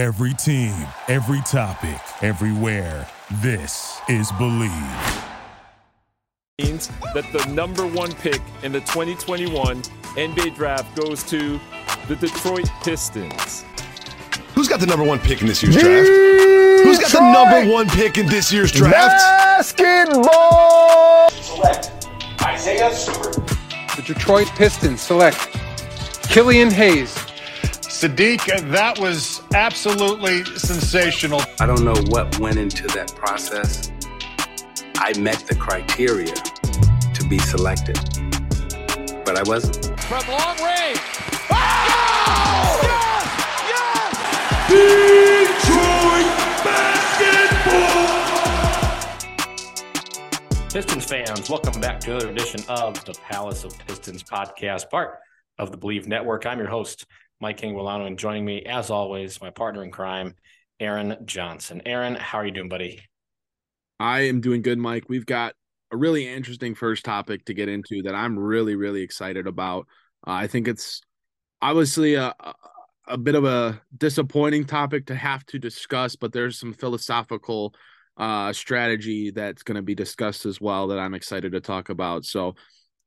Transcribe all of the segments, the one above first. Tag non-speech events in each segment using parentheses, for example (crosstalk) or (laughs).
Every team, every topic, everywhere. This is Bleav. Means that the number one pick in the 2021 NBA draft goes to the Detroit Pistons. Who's got the number one pick in this year's draft? Who's got the number one pick in this year's draft? Basketball. Select Isaiah Stewart. The Detroit Pistons select Killian Hayes. Saddiq, that was absolutely sensational. I don't know what went into that process. I met the criteria to be selected, but I wasn't. From long range. Oh! Yes! Yes! Detroit basketball. Pistons fans, welcome back to another edition of the Palace of Pistons podcast, part of the Bleav Network. I'm your host, Mike Anguilano, and joining me, as always, my partner in crime, Aaron Johnson. Aaron, how are you doing, buddy? I am doing good, Mike. We've got a really interesting first topic to get into that I'm really, really excited about. Uh, I think it's obviously a, a a bit of a disappointing topic to have to discuss, but there's some philosophical uh, strategy that's going to be discussed as well that I'm excited to talk about. So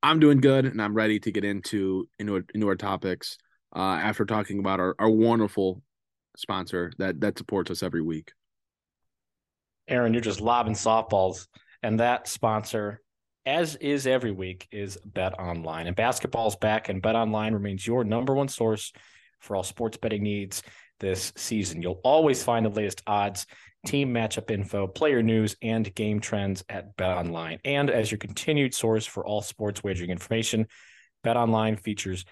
I'm doing good, and I'm ready to get into into into our topics uh, after talking about our, our wonderful sponsor that that supports us every week. Aaron, you're just lobbing softballs, and that sponsor, as is every week, is Bet Online. And basketball's back, and Bet Online remains your number one source for all sports betting needs this season. You'll always find the latest odds, team matchup info, player news, and game trends at BetOnline. And as your continued source for all sports wagering information, BetOnline features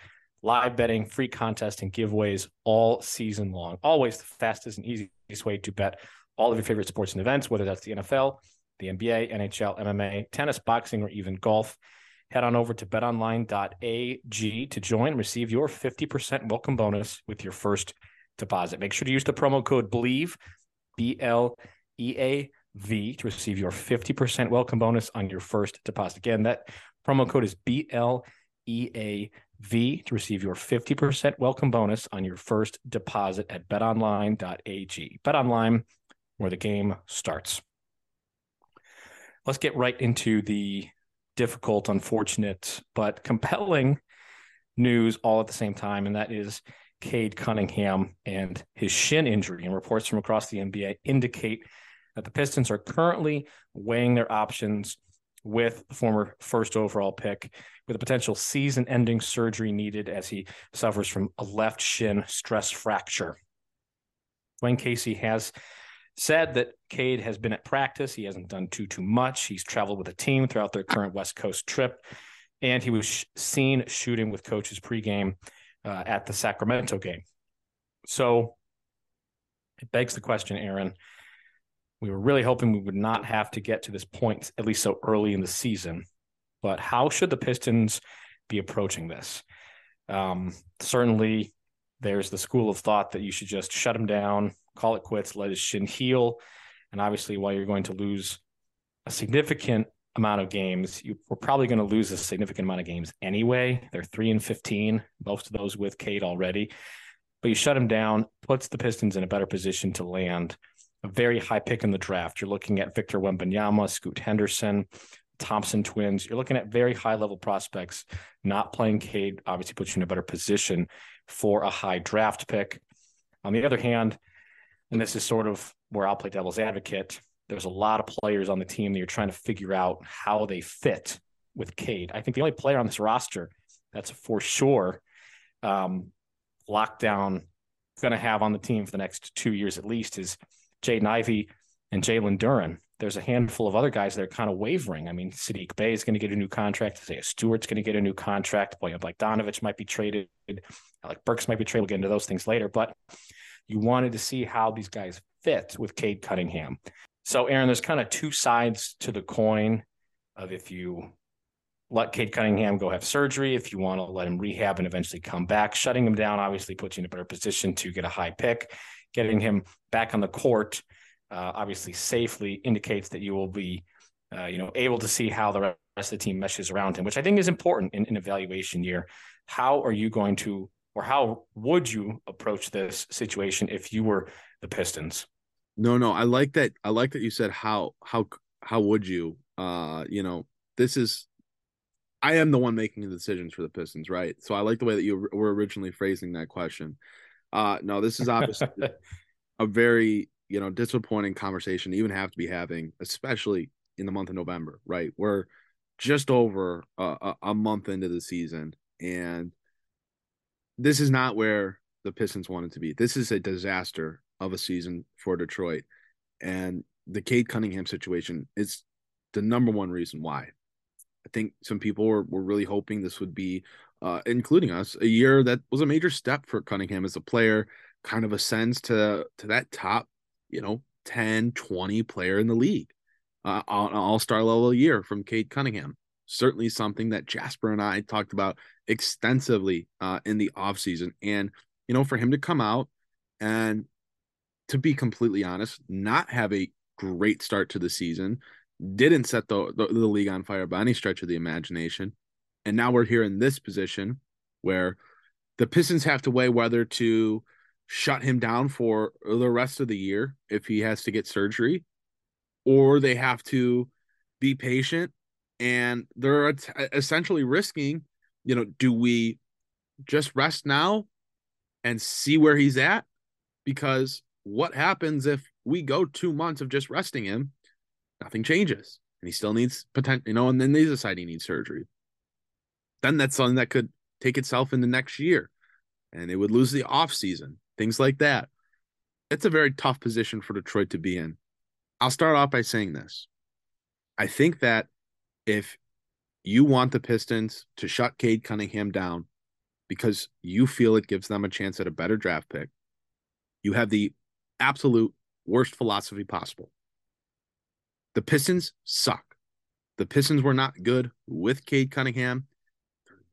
live betting, free contests, and giveaways all season long. Always the fastest and easiest way to bet all of your favorite sports and events, whether that's the NFL, the NBA, NHL, MMA, tennis, boxing, or even golf. Head on over to betonline.ag to join and receive your 50% welcome bonus with your first deposit. Make sure to use the promo code BLEAV, B L E A V, to receive your 50% welcome bonus on your first deposit. Again, that promo code is B L E A V to receive your 50% welcome bonus on your first deposit at betonline.ag. BetOnline, where the game starts. Let's get right into the difficult, unfortunate, but compelling news all at the same time, and that is Cade Cunningham and his shin injury. And reports from across the NBA indicate that the Pistons are currently weighing their options with the former first overall pick with a potential season ending surgery needed as he suffers from a left shin stress fracture. Dwane Casey has said that Cade has been at practice. He hasn't done too too much. He's traveled with a team throughout their current West Coast trip, and he was sh- seen shooting with coaches pregame uh, at the Sacramento game. So it begs the question, Aaron. We were really hoping we would not have to get to this point, at least so early in the season. But how should the Pistons be approaching this? Um, certainly, there's the school of thought that you should just shut him down, call it quits, let his shin heal. And obviously, while you're going to lose a significant amount of games, you are probably going to lose a significant amount of games anyway. They're three and 15, most of those with Cade already. But you shut him down, puts the Pistons in a better position to land a very high pick in the draft. You're looking at Victor Wembanyama, Scoot Henderson, Thompson twins. You're looking at very high level prospects. Not playing Cade obviously puts you in a better position for a high draft pick. On the other hand, and this is sort of where I'll play devil's advocate, there's a lot of players on the team that you're trying to figure out how they fit with Cade. I think the only player on this roster that's for sure um, lockdown going to have on the team for the next two years at least is Jaden Ivey and Jalen Duren. There's a handful of other guys that are kind of wavering. I mean, Saddiq Bey is going to get a new contract. Isaiah Stewart's going to get a new contract. Bojan Bogdanovic might be traded. Alec Burks might be traded. We'll get into those things later. But you wanted to see how these guys fit with Cade Cunningham. So, Aaron, there's kind of two sides to the coin of if you let Cade Cunningham go have surgery, if you want to let him rehab and eventually come back. Shutting him down obviously puts you in a better position to get a high pick getting him back on the court, uh, obviously safely, indicates that you will be, uh, you know, able to see how the rest of the team meshes around him, which I think is important in an evaluation year. How are you going to or how would you approach this situation if you were the Pistons? No, no, I like that. I like that you said how how how would you? Uh, you know, this is I am the one making the decisions for the Pistons, right? So I like the way that you were originally phrasing that question. Uh, no, this is obviously (laughs) a very you know disappointing conversation to even have to be having, especially in the month of November, right? We're just over a, a month into the season, and this is not where the Pistons wanted to be. This is a disaster of a season for Detroit, and the Cade Cunningham situation is the number one reason why. I think some people were, were really hoping this would be, uh, including us, a year that was a major step for Cunningham as a player, kind of ascends to to that top, you know, 10, 20 player in the league, uh, on all star level year from Cade Cunningham. Certainly something that Jasper and I talked about extensively uh, in the offseason. And, you know, for him to come out and to be completely honest, not have a great start to the season, didn't set the, the, the league on fire by any stretch of the imagination. And now we're here in this position where the Pistons have to weigh whether to shut him down for the rest of the year if he has to get surgery, or they have to be patient and they're essentially risking, you know, do we just rest now and see where he's at? Because what happens if we go two months of just resting him nothing changes and he still needs potential, you know, and then they decide he needs surgery. Then that's something that could take itself in the next year and they would lose the off season, things like that. It's a very tough position for Detroit to be in. I'll start off by saying this. I think that if you want the Pistons to shut Cade Cunningham down because you feel it gives them a chance at a better draft pick, you have the absolute worst philosophy possible. The Pistons suck. The Pistons were not good with Cade Cunningham.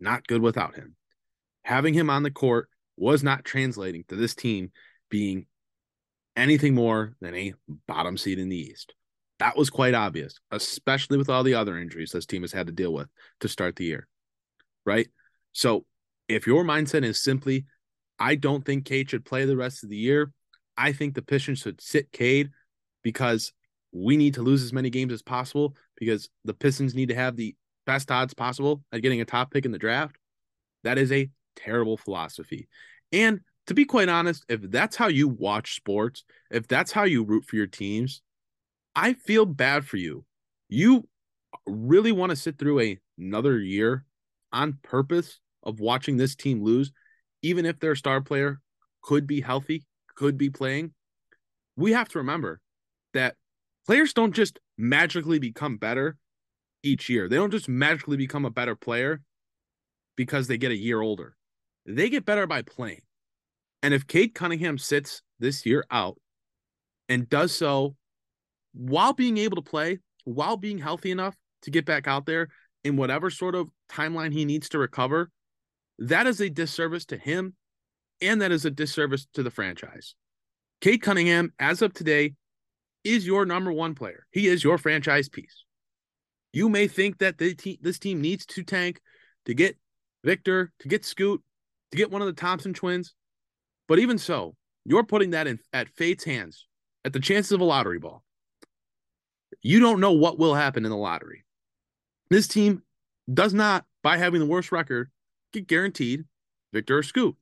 Not good without him. Having him on the court was not translating to this team being anything more than a bottom seed in the East. That was quite obvious, especially with all the other injuries this team has had to deal with to start the year. Right? So if your mindset is simply, I don't think Cade should play the rest of the year, I think the Pistons should sit Cade because we need to lose as many games as possible because the Pistons need to have the best odds possible at getting a top pick in the draft. That is a terrible philosophy. And to be quite honest, if that's how you watch sports, if that's how you root for your teams, I feel bad for you. You really want to sit through a, another year on purpose of watching this team lose, even if their star player could be healthy, could be playing. We have to remember that players don't just magically become better each year. They don't just magically become a better player because they get a year older. They get better by playing. And if Cade Cunningham sits this year out and does so while being able to play, while being healthy enough to get back out there in whatever sort of timeline he needs to recover, that is a disservice to him and that is a disservice to the franchise. Cade Cunningham, as of today, is your number one player. He is your franchise piece. You may think that the te- this team needs to tank to get Victor, to get Scoot, to get one of the Thompson twins. But even so, you're putting that in at fate's hands at the chances of a lottery ball. You don't know what will happen in the lottery. This team does not, by having the worst record, get guaranteed Victor or Scoot,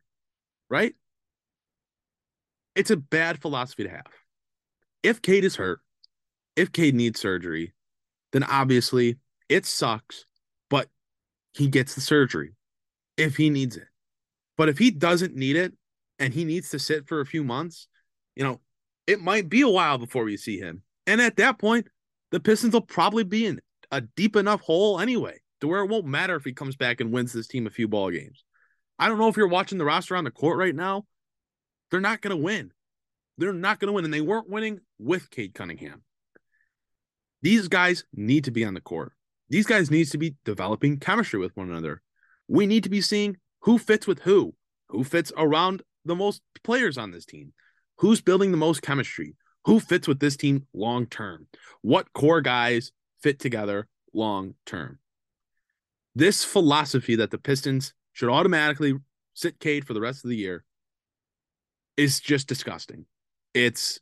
right? It's a bad philosophy to have if Cade is hurt, if Cade needs surgery, then obviously it sucks, but he gets the surgery if he needs it. But if he doesn't need it and he needs to sit for a few months, you know, it might be a while before we see him. And at that point, the Pistons will probably be in a deep enough hole anyway to where it won't matter if he comes back and wins this team a few ball games. I don't know if you're watching the roster on the court right now. They're not going to win. They're not going to win, and they weren't winning with Cade Cunningham. These guys need to be on the court. These guys need to be developing chemistry with one another. We need to be seeing who fits with who, who fits around the most players on this team, who's building the most chemistry, who fits with this team long term, what core guys fit together long term. This philosophy that the Pistons should automatically sit Cade for the rest of the year is just disgusting. It's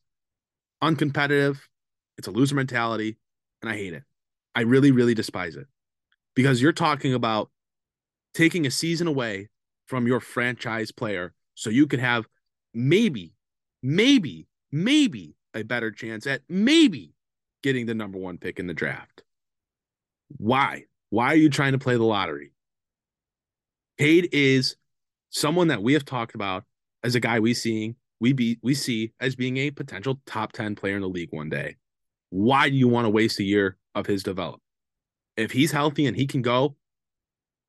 uncompetitive. It's a loser mentality, and I hate it. I really, really despise it because you're talking about taking a season away from your franchise player so you could have maybe, maybe, maybe a better chance at maybe getting the number one pick in the draft. Why? Why are you trying to play the lottery? Cade is someone that we have talked about as a guy we seeing we be we see as being a potential top 10 player in the league one day. Why do you want to waste a year of his development? If he's healthy and he can go,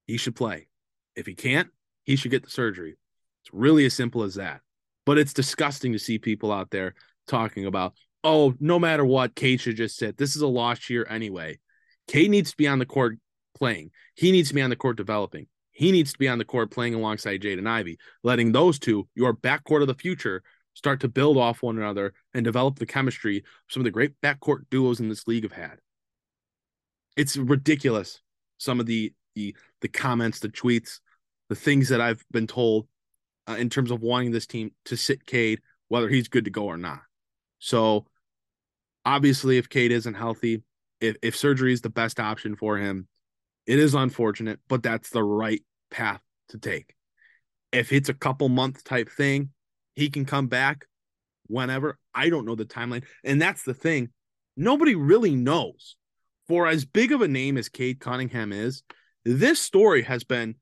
he should play. If he can't, he should get the surgery. It's really as simple as that. But it's disgusting to see people out there talking about, oh, no matter what, Cade should just sit. This is a lost year anyway. Cade needs to be on the court playing. He needs to be on the court developing. He needs to be on the court playing alongside Jaden Ivey, letting those two, your backcourt of the future, start to build off one another and develop the chemistry some of the great backcourt duos in this league have had. It's ridiculous. Some of the the the comments, the tweets, the things that I've been told uh, in terms of wanting this team to sit Cade, whether he's good to go or not. So obviously, if Cade isn't healthy, if, if surgery is the best option for him, it is unfortunate, but that's the right path to take. If it's a couple month type thing, he can come back whenever. I don't know the timeline. And that's the thing. Nobody really knows. For as big of a name as Cade Cunningham is, this story has been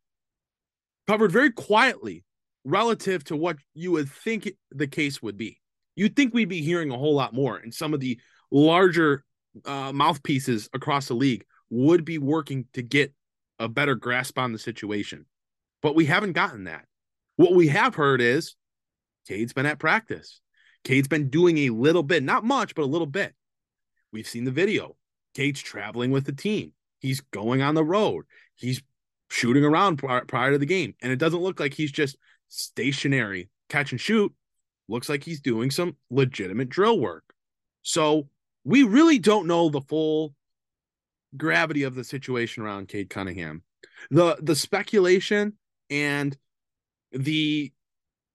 covered very quietly relative to what you would think the case would be. You'd think we'd be hearing a whole lot more, and some of the larger uh, mouthpieces across the league would be working to get a better grasp on the situation. But we haven't gotten that. What we have heard is Cade's been at practice. Cade's been doing a little bit, not much, but a little bit. We've seen the video. Cade's traveling with the team. He's going on the road. He's shooting around prior, to the game. And it doesn't look like he's just stationary catch and shoot. Looks like he's doing some legitimate drill work. So we really don't know the full gravity of the situation around Cade Cunningham. The the speculation and the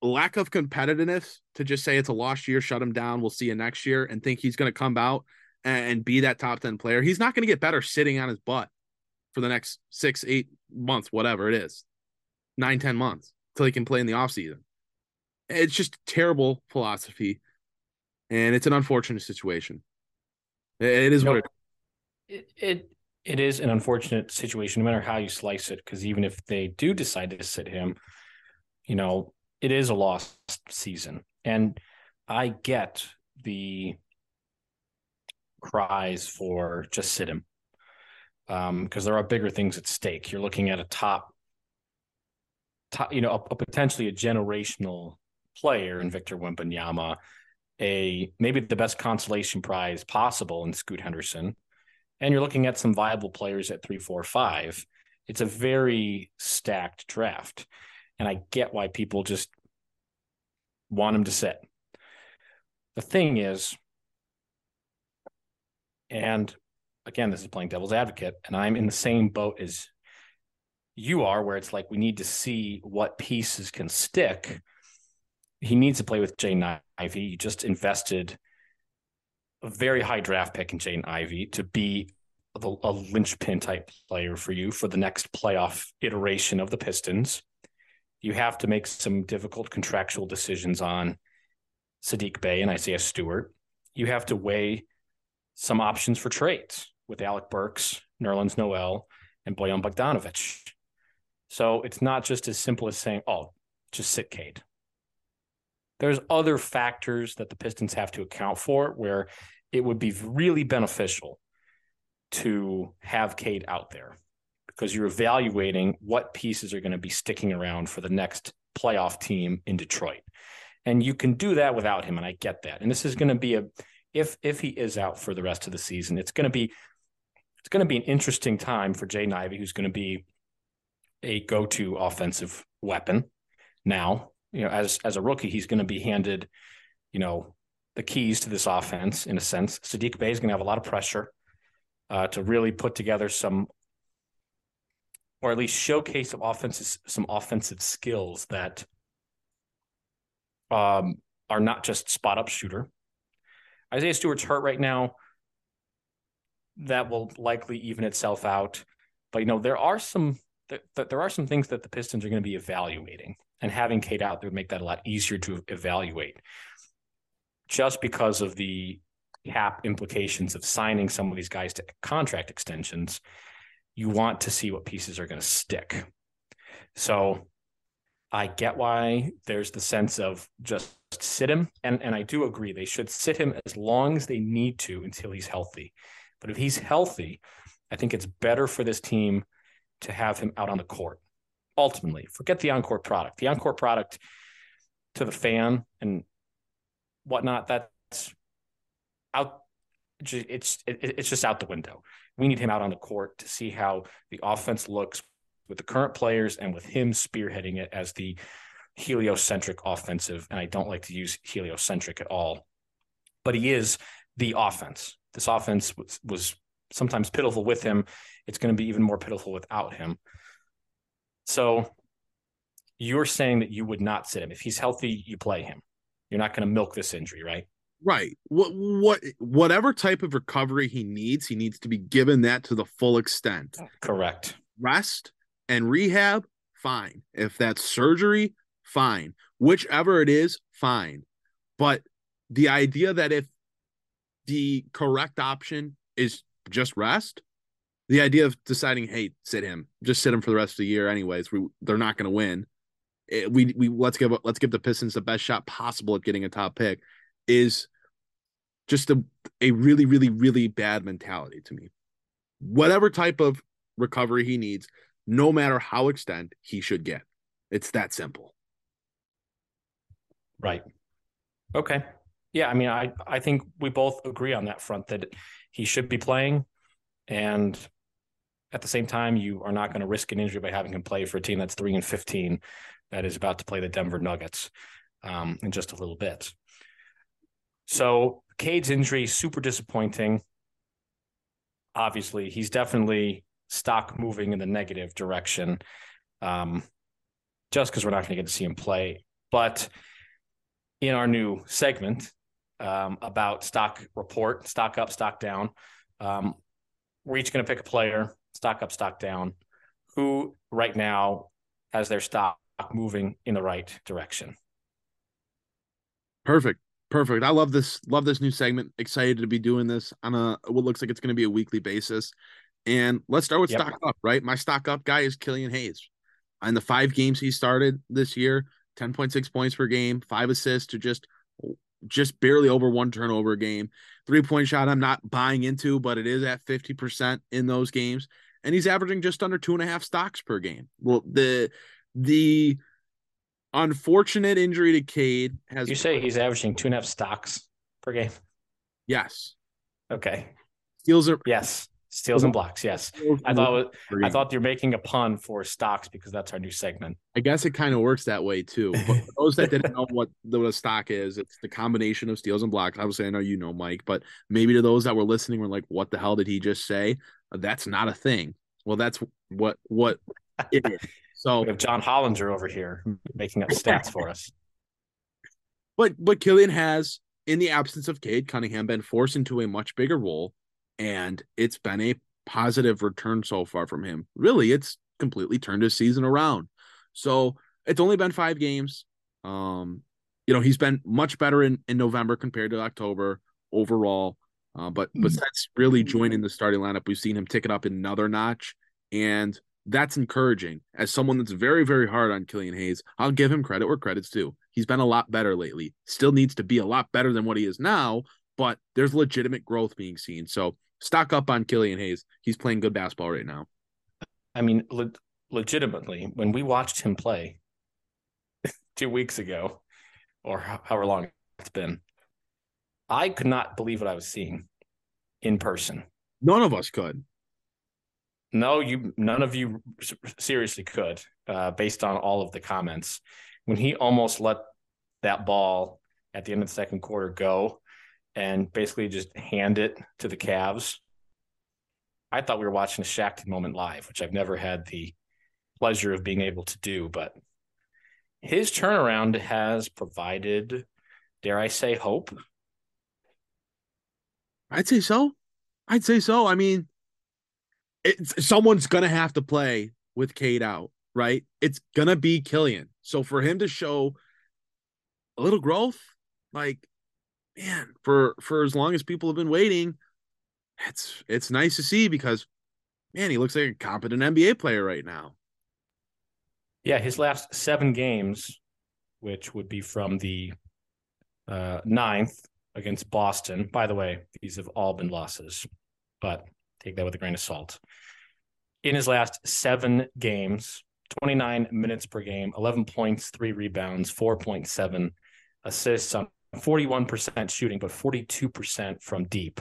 lack of competitiveness to just say it's a lost year, shut him down, we'll see you next year, and think he's going to come out and be that top 10 player. He's not going to get better sitting on his butt for the next six, eight months, whatever it is, nine, ten months till he can play in the offseason. It's just terrible philosophy. And it's an unfortunate situation. It is what it, it it is an unfortunate situation, no matter how you slice it. Because even if they do decide to sit him, you know, it is a lost season, and I get the cries for just sit him because um, there are bigger things at stake. You're looking at a top, top, you know, a, a potentially a generational player in Victor Wembanyama, a maybe the best consolation prize possible in Scoot Henderson, and you're looking at some viable players at three, four, five. It's a very stacked draft, and I get why people just want him to sit. The thing is, and again, this is playing devil's advocate, and I'm in the same boat as you are, where it's like we need to see what pieces can stick. He needs to play with Jaden Ivey. He just invested a very high draft pick in Jaden Ivey to be a linchpin type player for you for the next playoff iteration of the Pistons. You have to make some difficult contractual decisions on Saddiq Bey and Isaiah Stewart. You have to weigh some options for trades with Alec Burks, Nerlens Noel, and Bojan Bogdanovic. So it's not just as simple as saying, oh, just sit Cade. There's other factors that the Pistons have to account for where it would be really beneficial to have Cade out there because you're evaluating what pieces are going to be sticking around for the next playoff team in Detroit. And you can do that without him. And I get that. And this is going to be a if if he is out for the rest of the season, it's going to be it's going to be an interesting time for Jay Ivey, who's going to be a go-to offensive weapon. Now, you know, as as a rookie, he's going to be handed, you know, the keys to this offense in a sense. Saddiq Bey is going to have a lot of pressure uh, to really put together some or at least showcase some offensive some offensive skills that um, are not just spot up shooter. Isaiah Stewart's hurt right now. That will likely even itself out. But you know, there are some there, there are some things that the Pistons are going to be evaluating, and having Cade out there would make that a lot easier to evaluate. Just because of the cap implications of signing some of these guys to contract extensions, you want to see what pieces are going to stick. So I get why there's the sense of just sit him. And, and I do agree they should sit him as long as they need to until he's healthy. But if he's healthy, I think it's better for this team to have him out on the court. Ultimately, forget the encore product. The encore product to the fan and whatnot, that's out. It's it's just out the window. We need him out on the court to see how the offense looks with the current players and with him spearheading it as the heliocentric offensive. And I don't like to use heliocentric at all, but he is the offense. This offense was, was sometimes pitiful with him. It's going to be even more pitiful without him. So you're saying that you would not sit him. If he's healthy, you play him. You're not going to milk this injury, right? Right. What what whatever type of recovery he needs, he needs to be given that to the full extent. Correct. Rest and rehab, fine. If that's surgery, fine. Whichever it is, fine. But the idea that if the correct option is just rest, the idea of deciding, hey, sit him, just sit him for the rest of the year, anyways. We they're not going to win. It, eh, we we let's give let's give the Pistons the best shot possible at getting a top pick. Is just a a really really really bad mentality to me. Whatever type of recovery he needs, no matter how extent he should get. It's that simple. Right. Okay. Yeah, I mean, I I think we both agree on that front that he should be playing, and at the same time, you are not going to risk an injury by having him play for a team that's three and fifteen, that is about to play the Denver Nuggets um, in just a little bit. So Cade's injury super disappointing. Obviously, he's definitely stock moving in the negative direction um, just because we're not going to get to see him play. But in our new segment um, about stock report, stock up, stock down, um, we're each going to pick a player, stock up, stock down, who right now has their stock moving in the right direction. Perfect. Perfect. I love this. Love this new segment. Excited to be doing this on a what looks like it's going to be a weekly basis. And let's start with yep. stock up, right? My stock up guy is Killian Hayes. In the five games he started this year, 10.6 points per game, five assists to just just barely over one turnover a game. Three point shot, I'm not buying into, but it is at 50% in those games. And he's averaging just under two and a half stocks per game. Well, the the unfortunate injury to Cade has you say he's averaging two and a half stocks per game. Yes. Okay. Steals are yes. Steals and blocks, yes. I thought I thought you're making a pun for stocks because that's our new segment. I guess it kind of works that way too. But those that didn't know (laughs) what the, what a stock is, it's the combination of steals and blocks. Obviously, I know you know, Mike, but maybe to those that were listening were like, "What the hell did he just say?" That's not a thing. Well, that's what what it is. (laughs) So we have John Hollinger over here making up stats for us. (laughs) But but Killian has, in the absence of Cade Cunningham, been forced into a much bigger role and it's been a positive return so far from him. Really, it's completely turned his season around. So it's only been five games. Um, you know, he's been much better in, in November compared to October overall. Uh, but but hmm. since really joining the starting lineup, we've seen him tick it up another notch, and that's encouraging. As someone that's very very hard on Killian Hayes, I'll give him credit where credit's due. He's been a lot better lately. Still needs to be a lot better than what he is now, but there's legitimate growth being seen. So stock up on Killian Hayes. He's playing good basketball right now. I mean, le- legitimately, when we watched him play (laughs) two weeks ago, or however long it's been, I could not believe what I was seeing in person. None of us could. No, you. None of you seriously could, uh, based on all of the comments. When he almost let that ball at the end of the second quarter go, and basically just hand it to the Cavs. I thought we were watching a Shaq moment live, which I've never had the pleasure of being able to do. But his turnaround has provided, dare I say, hope. I'd say so. I'd say so. I mean, it's, someone's gonna have to play with Cade out, right? It's gonna be Killian. So for him to show a little growth, like, man, for for as long as people have been waiting, it's it's nice to see because man, he looks like a competent NBA player right now. Yeah, his last seven games, which would be from the uh, ninth against Boston. By the way, these have all been losses, but take that with a grain of salt. In his last seven games, 29 minutes per game, 11 points, three rebounds, 4.7 assists um, on 41% shooting, but 42% from deep.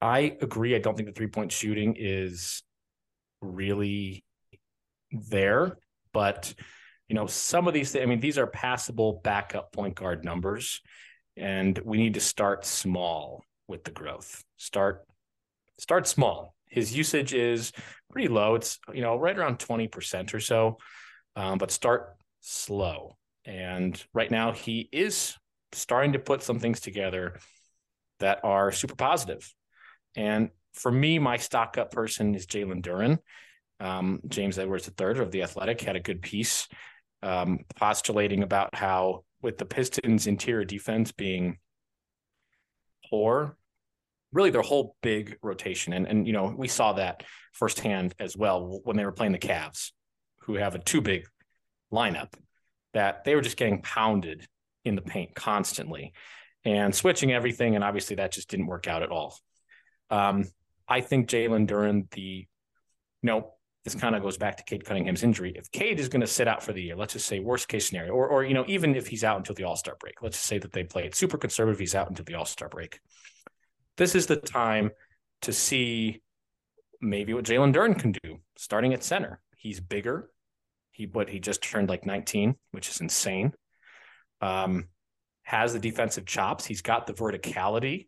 I agree. I don't think the three point shooting is really there, but you know, some of these, I mean, these are passable backup point guard numbers, and we need to start small with the growth. Start, start small. His usage is pretty low. It's you know right around twenty percent or so, um, but start slow. And right now, he is starting to put some things together that are super positive. And for me, my stock up person is Jalen Duren. Um, James Edwards III of The Athletic had a good piece um, postulating about how, with the Pistons' interior defense being poor, really their whole big rotation, and and you know we saw that firsthand as well when they were playing the Cavs, who have a too big lineup, that they were just getting pounded in the paint constantly, and switching everything, and obviously that just didn't work out at all. Um, I think Jalen Duren, the you know, this kind of goes back to Cade Cunningham's injury. If Cade is going to sit out for the year, let's just say worst case scenario, or or you know, even if he's out until the All Star break, let's just say that they play it super conservative, he's out until the All Star break. This is the time to see maybe what Jalen Duren can do starting at center. He's bigger. He but he just turned like 19, which is insane. Um, has the defensive chops. He's got the verticality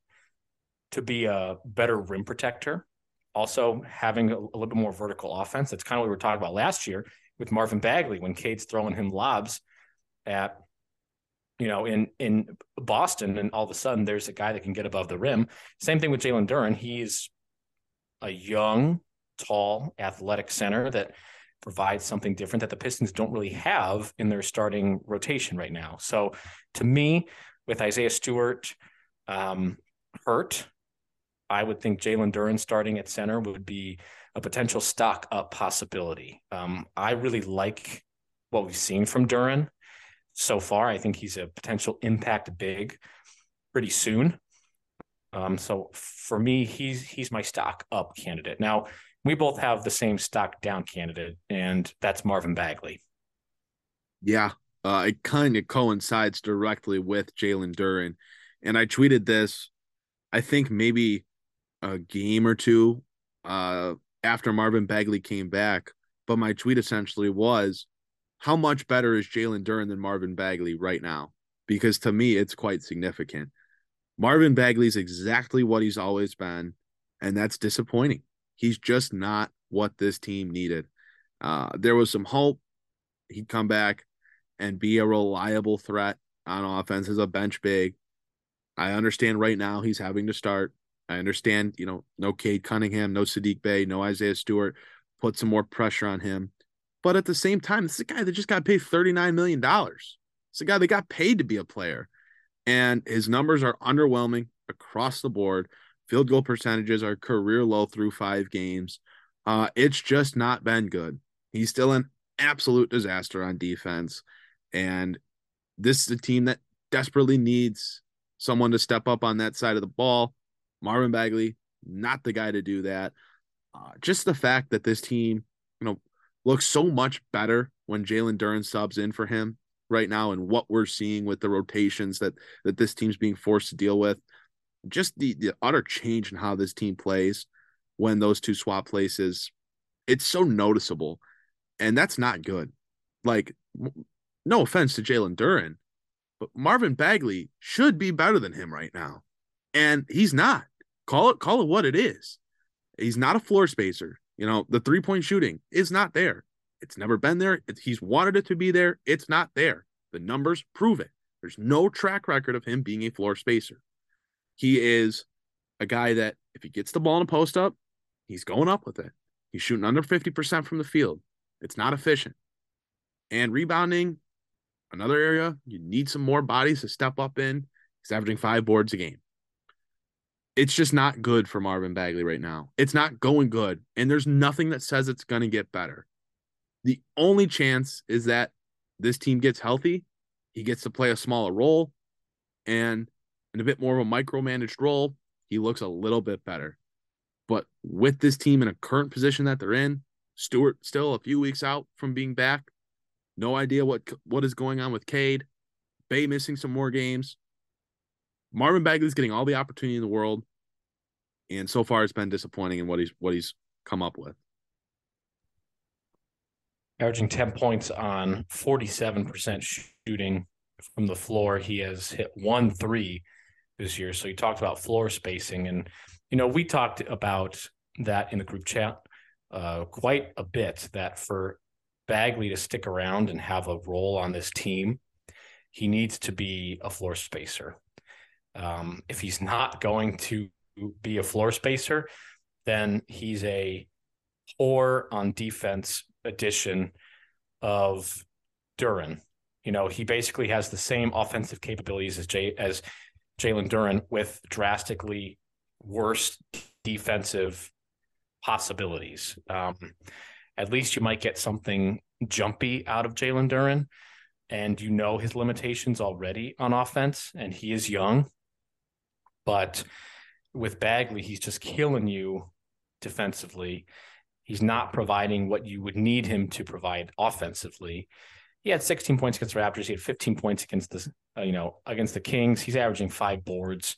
to be a better rim protector. Also, having a, a little bit more vertical offense. That's kind of what we were talking about last year with Marvin Bagley when Cade's throwing him lobs at, you know, in in Boston, and all of a sudden there's a guy that can get above the rim. Same thing with Jalen Duren. He's a young, tall, athletic center that provides something different that the Pistons don't really have in their starting rotation right now. So, to me, with Isaiah Stewart um, hurt I would think Jalen Duren starting at center would be a potential stock up possibility. Um, I really like what we've seen from Duren so far. I think he's a potential impact big pretty soon. Um, so for me, he's he's my stock up candidate. Now we both have the same stock down candidate, and that's Marvin Bagley. Yeah, uh, it kind of coincides directly with Jalen Duren, and I tweeted this. I think maybe a game or two uh, after Marvin Bagley came back. But my tweet essentially was, how much better is Jalen Duren than Marvin Bagley right now? Because to me, it's quite significant. Marvin Bagley's exactly what he's always been, and that's disappointing. He's just not what this team needed. Uh, there was some hope he'd come back and be a reliable threat on offense as a bench big. I understand right now he's having to start. I understand, you know, no Cade Cunningham, no Saddiq Bey, no Isaiah Stewart. Put some more pressure on him. But at the same time, this is a guy that just got paid $39 million. It's a guy that got paid to be a player. And his numbers are underwhelming across the board. Field goal percentages are career low through five games. Uh, it's just not been good. He's still an absolute disaster on defense. And this is a team that desperately needs someone to step up on that side of the ball. Marvin Bagley, not the guy to do that. Uh, just the fact that this team, you know, looks so much better when Jalen Duren subs in for him right now, and what we're seeing with the rotations that that this team's being forced to deal with. Just the the utter change in how this team plays when those two swap places, it's so noticeable, and that's not good. Like, no offense to Jalen Duren, but Marvin Bagley should be better than him right now, and he's not. Call it call it what it is. He's not a floor spacer. You know, the three point shooting is not there. It's never been there. He's wanted it to be there. It's not there. The numbers prove it. There's no track record of him being a floor spacer. He is a guy that if he gets the ball in a post up, he's going up with it. He's shooting under 50% from the field. It's not efficient. And rebounding, another area you need some more bodies to step up in. He's averaging five boards a game. It's just not good for Marvin Bagley right now. It's not going good. And there's nothing that says it's going to get better. The only chance is that this team gets healthy. He gets to play a smaller role and in a bit more of a micromanaged role, he looks a little bit better. But with this team in a current position that they're in, Stewart still a few weeks out from being back. No idea what what is going on with Cade. Bey missing some more games. Marvin Bagley's getting all the opportunity in the world, and so far it's been disappointing in what he's what he's come up with. Averaging ten points on forty-seven percent shooting from the floor. He has hit one three this year. So you talked about floor spacing, and you know we talked about that in the group chat uh, quite a bit. That for Bagley to stick around and have a role on this team, he needs to be a floor spacer. Um, if he's not going to be a floor spacer, then he's a poor on defense addition of Duren. You know, he basically has the same offensive capabilities as Jay as Jalen Duren with drastically worse defensive possibilities. Um, at least you might get something jumpy out of Jalen Duren, and you know his limitations already on offense, and he is young. But with Bagley, he's just killing you defensively. He's not providing what you would need him to provide offensively. He had 16 points against the Raptors. He had 15 points against the, uh, you know, against the Kings. He's averaging five boards,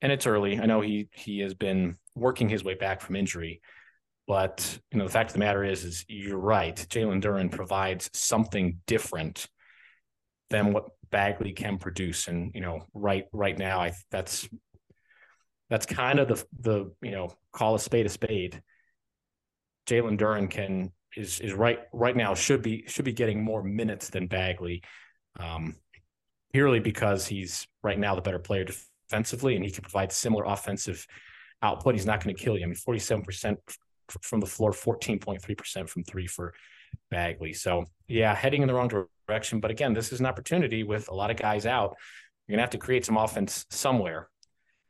and it's early. I know he he has been working his way back from injury, but you know the fact of the matter is, is you're right. Jalen Duren provides something different than what Bagley can produce, and you know, right right now, I that's that's kind of the the you know call a spade a spade. Jalen Duren can is is right right now should be should be getting more minutes than Bagley, um, purely because he's right now the better player defensively and he can provide similar offensive output. He's not going to kill you. I mean, forty seven percent from the floor, fourteen point three percent from three for Bagley. So yeah, heading in the wrong direction. But again, this is an opportunity with a lot of guys out. You're gonna have to create some offense somewhere.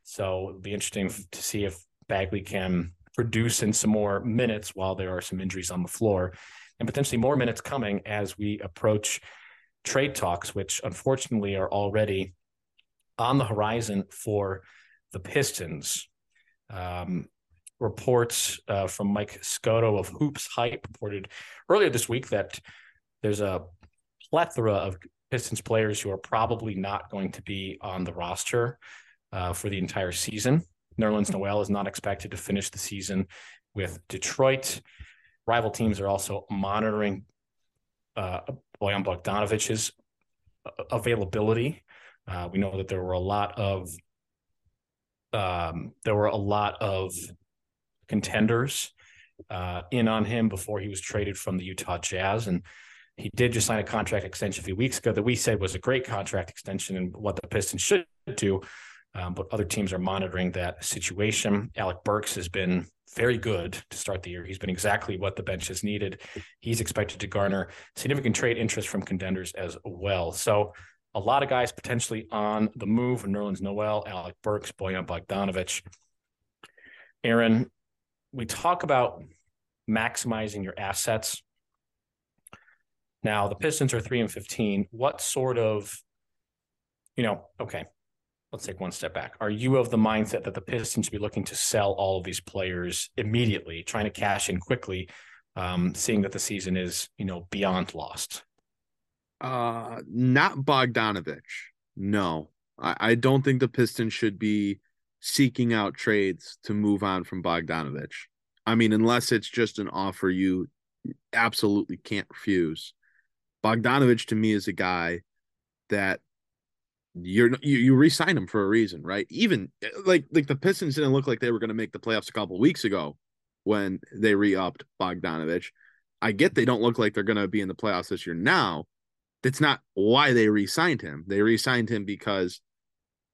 So it'll be interesting to see if Bagley can produce in some more minutes while there are some injuries on the floor and potentially more minutes coming as we approach trade talks, which unfortunately are already on the horizon for the Pistons. Um, reports uh, from Mike Scotto of Hoops Hype reported earlier this week that there's a plethora of Pistons players who are probably not going to be on the roster uh, for the entire season. Nerlens Noel is not expected to finish the season with Detroit. Rival teams are also monitoring uh, Bojan Bogdanovic's uh, availability. Uh, we know that there were a lot of um, there were a lot of contenders uh, in on him before he was traded from the Utah Jazz, and he did just sign a contract extension a few weeks ago that we said was a great contract extension and what the Pistons should do. Um, but other teams are monitoring that situation. Alec Burks has been very good to start the year. He's been exactly what the bench has needed. He's expected to garner significant trade interest from contenders as well. So a lot of guys potentially on the move. Nerlens Noel, Alec Burks, Bojan Bogdanovic. Aaron, we talk about maximizing your assets. Now the Pistons are three and fifteen. What sort of, you know, okay, let's take one step back. Are you of the mindset that the Pistons should be looking to sell all of these players immediately, trying to cash in quickly, um, seeing that the season is, you know, beyond lost? Uh, not Bogdanovic. No, I, I don't think the Pistons should be seeking out trades to move on from Bogdanovic. I mean, unless it's just an offer you absolutely can't refuse. Bogdanovic to me is a guy that you're you, you re-sign him for a reason, right? Even eh, like like the Pistons didn't look like they were going to make the playoffs a couple weeks ago when they re-upped Bogdanovic. I get they don't look like they're going to be in the playoffs this year now. That's not why they re-signed him. They re-signed him because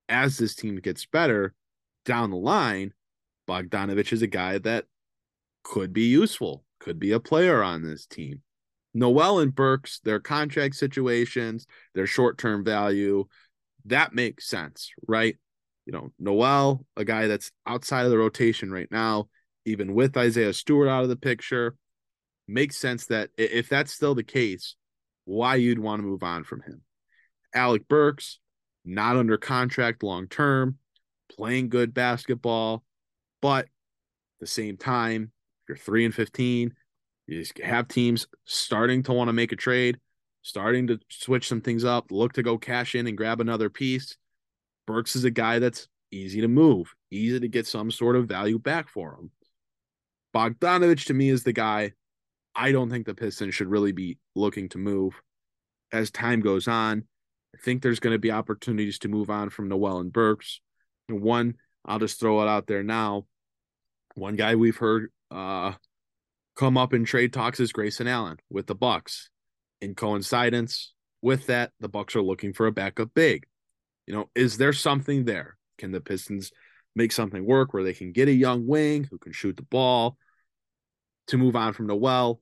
as this team gets better down the line, Bogdanovic is a guy that could be useful, could be a player on this team. Noel and Burks, their contract situations, their short-term value, that makes sense, right? You know, Noel, a guy that's outside of the rotation right now, even with Isaiah Stewart out of the picture, makes sense that if that's still the case, why you'd want to move on from him. Alec Burks, not under contract long term, playing good basketball, but at the same time, you're 3 and 15, you have teams starting to want to make a trade, starting to switch some things up, look to go cash in and grab another piece. Burks is a guy that's easy to move, easy to get some sort of value back for him. Bogdanovic to me is the guy I don't think the Pistons should really be looking to move as time goes on. I think there's going to be opportunities to move on from Noel and Burks. One, I'll just throw it out there now. One guy we've heard uh, come up in trade talks is Grayson Allen with the Bucks. In coincidence with that, the Bucks are looking for a backup big. You know, is there something there? Can the Pistons make something work where they can get a young wing who can shoot the ball to move on from Noel?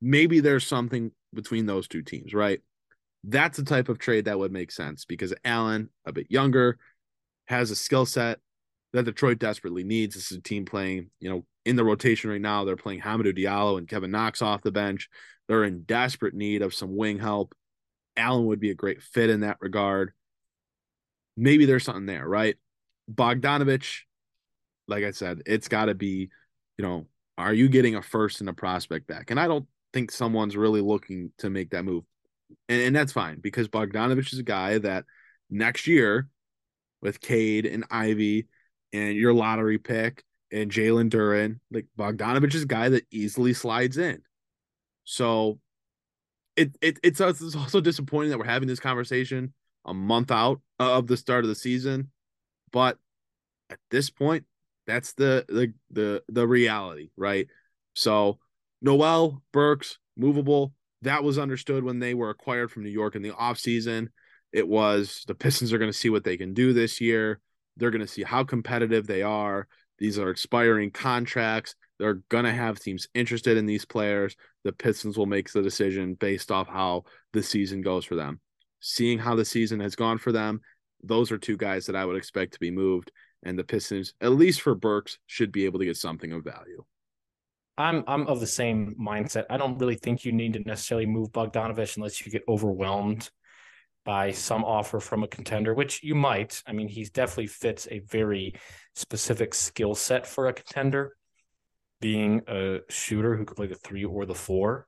Maybe there's something between those two teams, right? That's the type of trade that would make sense because Allen, a bit younger, has a skill set that Detroit desperately needs. This is a team playing, you know, in the rotation right now. They're playing Hamidou Diallo and Kevin Knox off the bench. They're in desperate need of some wing help. Allen would be a great fit in that regard. Maybe there's something there, right? Bogdanovic, like I said, it's got to be, you know, are you getting a first and a prospect back? And I don't think someone's really looking to make that move. And, and that's fine because Bogdanovic is a guy that next year with Cade and Ivey and your lottery pick and Jalen Duren. like Bogdanovic is a guy that easily slides in. So it, it it's, it's also disappointing that we're having this conversation a month out of the start of the season. But at this point, that's the the the the reality, right? So Noel Burks movable. That was understood when they were acquired from New York in the offseason. It was the Pistons are going to see what they can do this year. They're going to see how competitive they are. These are expiring contracts. They're going to have teams interested in these players. The Pistons will make the decision based off how the season goes for them. Seeing how the season has gone for them, those are two guys that I would expect to be moved and the Pistons, at least for Burks, should be able to get something of value. I'm I'm of the same mindset. I don't really think you need to necessarily move Bogdanovic unless you get overwhelmed by some offer from a contender, which you might. I mean, he definitely fits a very specific skill set for a contender, being a shooter who could play the three or the four.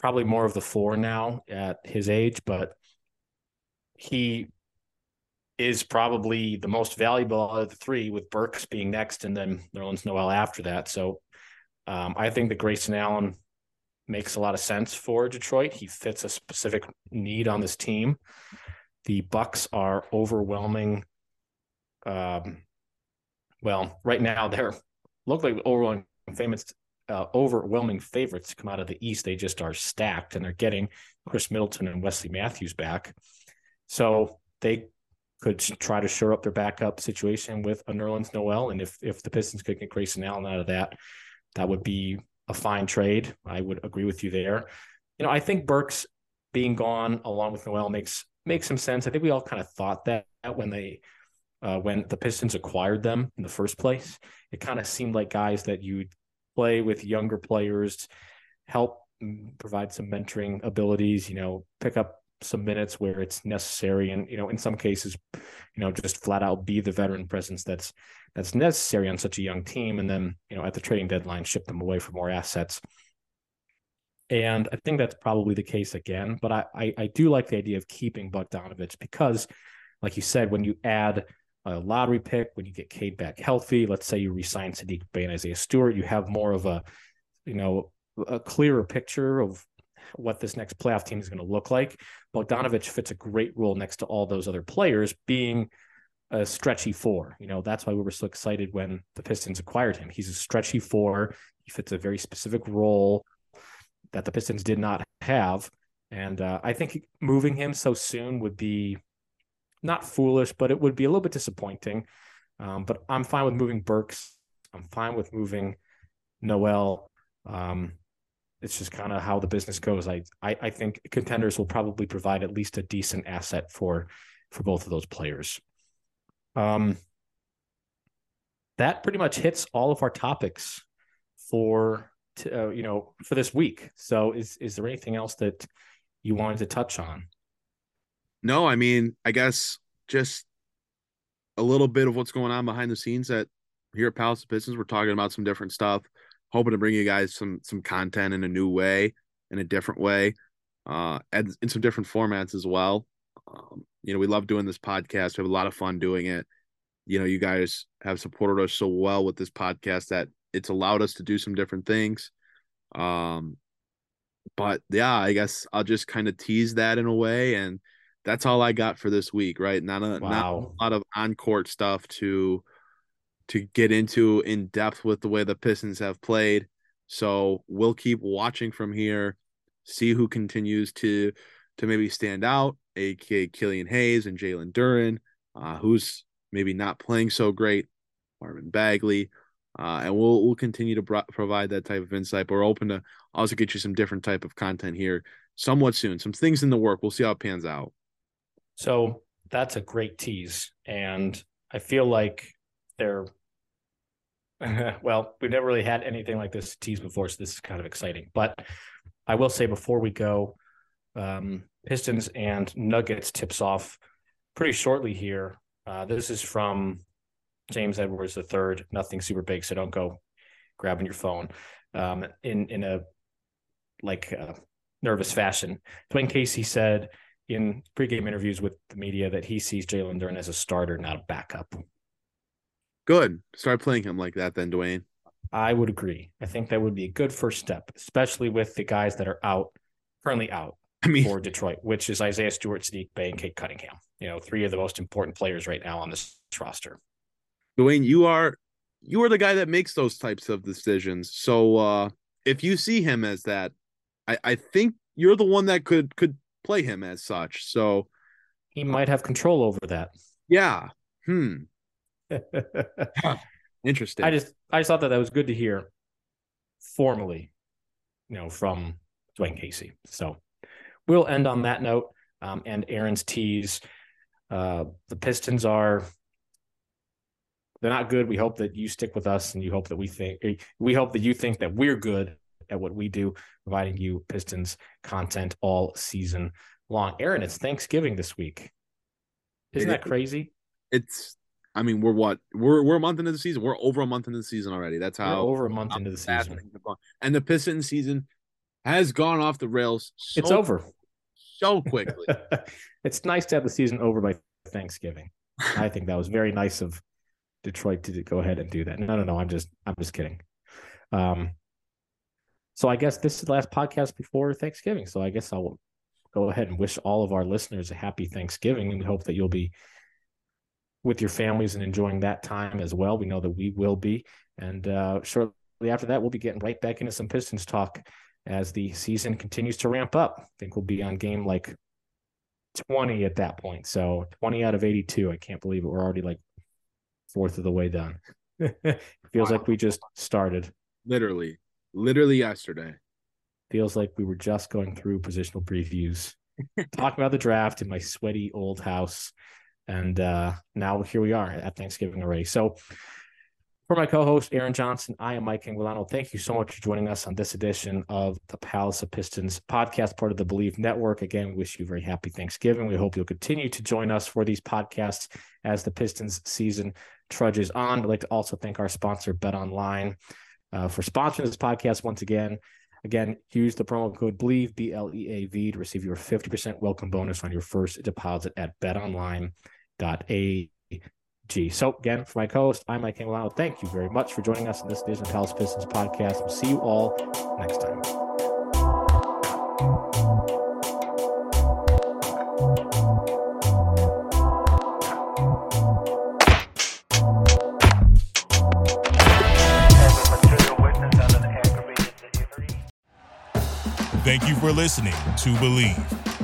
Probably more of the four now at his age, but he is probably the most valuable out of the three, with Burks being next and then Nerlens Noel after that. So um, I think that Grayson Allen makes a lot of sense for Detroit. He fits a specific need on this team. The Bucks are overwhelming. Um, well, right now they're look like overwhelming famous uh, overwhelming favorites to come out of the East. They just are stacked, and they're getting Khris Middleton and Wesley Matthews back. So they could try to shore up their backup situation with a Nerlens Noel. And if if the Pistons could get Grayson Allen out of that, that would be a fine trade. I would agree with you there. You know, I think Burks being gone along with Noel makes makes some sense. I think we all kind of thought that when they uh, when the Pistons acquired them in the first place, it kind of seemed like guys that you'd play with younger players, help provide some mentoring abilities, you know, pick up some minutes where it's necessary and you know in some cases you know just flat out be the veteran presence that's that's necessary on such a young team and then you know at the trading deadline ship them away for more assets. And i think that's probably the case again but i i, I do like the idea of keeping Bogdanovic because like you said when you add a lottery pick when you get Cade back healthy let's say you resign Saddiq Bey and Isaiah Stewart you have more of a you know a clearer picture of what this next playoff team is going to look like. Bogdanovic fits a great role next to all those other players, being a stretchy four. You know, that's why we were so excited when the Pistons acquired him. He's a stretchy four. He fits a very specific role that the Pistons did not have. And uh, I think moving him so soon would be not foolish, but it would be a little bit disappointing. Um, but I'm fine with moving Burks. I'm fine with moving Noel. Um, it's just kind of how the business goes. I, I, I think contenders will probably provide at least a decent asset for for both of those players. Um, that pretty much hits all of our topics for uh, you know for this week. So is is there anything else that you wanted to touch on? No, I mean, I guess just a little bit of what's going on behind the scenes at here at Palace of Pistons. We're talking about some different stuff, hoping to bring you guys some some content in a new way, in a different way, uh, and in some different formats as well. Um, you know, we love doing this podcast. We have a lot of fun doing it. You know, you guys have supported us so well with this podcast that it's allowed us to do some different things. Um, but yeah, I guess I'll just kind of tease that in a way, and that's all I got for this week. Right? Not a wow. not a lot of on court stuff to to get into in depth with the way the Pistons have played. So we'll keep watching from here, see who continues to to maybe stand out, aka Killian Hayes and Jalen Duren, uh, who's maybe not playing so great, Marvin Bagley. Uh, and we'll we'll continue to bro- provide that type of insight. But we're open to also get you some different type of content here somewhat soon. Some things in the work. We'll see how it pans out. So that's a great tease, and I feel like they're (laughs) well. We've never really had anything like this tease before, so this is kind of exciting. But I will say before we go, um, Pistons and Nuggets tips off pretty shortly here. Uh, this is from James Edwards the third. Nothing super big, so don't go grabbing your phone um, in in a like uh, nervous fashion. Dwane Casey said in pregame interviews with the media that he sees Jalen Duren as a starter, not a backup. Good. Start playing him like that, then, Dwane. I would agree. I think that would be a good first step, especially with the guys that are out currently out. I mean, for Detroit, which is Isaiah Stewart, Saddiq Bey, and Cade Cunningham. You know, three of the most important players right now on this roster. Dwane, you are you are the guy that makes those types of decisions. So uh if you see him as that, I, I think you're the one that could could play him as such. So he might have control over that. Yeah. Hmm. Interesting. I just I just thought that that was good to hear formally, you know, from Dwane Casey. So we'll end on that note. Um, and Aaron's tease. Uh, the Pistons are they're not good. We hope that you stick with us and you hope that we think we hope that you think that we're good at what we do, providing you Pistons content all season long. Aaron, it's Thanksgiving this week. Isn't that crazy? It's I mean, we're what? We're we're a month into the season. We're over a month into the season already. That's how we're over a month into the season. And the Pistons season has gone off the rails. So it's over so quickly. (laughs) it's nice to have the season over by Thanksgiving. I think that was very nice of Detroit to go ahead and do that. No, no, no. I'm just, I'm just kidding. Um, so I guess this is the last podcast before Thanksgiving. So I guess I'll go ahead and wish all of our listeners a happy Thanksgiving and hope that you'll be with your families and enjoying that time as well. We know that we will be. And uh, shortly after that, we'll be getting right back into some Pistons talk as the season continues to ramp up. I think we'll be on game like 20 at that point. So 20 out of 82. I can't believe it. We're already like fourth of the way done. (laughs) Feels wow. like we just started. Literally, literally yesterday. Feels like we were just going through positional previews, (laughs) talking about the draft in my sweaty old house. And uh, now here we are at Thanksgiving already. So, for my co-host Aaron Johnson, I am Mike Anguilano. Thank you so much for joining us on this edition of the Palace of Pistons podcast, part of the Bleav Network. Again, we wish you a very happy Thanksgiving. We hope you'll continue to join us for these podcasts as the Pistons season trudges on. I'd like to also thank our sponsor, Bet Online, uh, for sponsoring this podcast once again. Again, use the promo code BLEAV, B L E A V, to receive your 50% welcome bonus on your first deposit at betonline.ag. So, again, for my co host, I'm Mike Anguilano. Thank you very much for joining us in this edition of Palace Pistons podcast. We'll see you all next time. Thank you for listening to Bleav.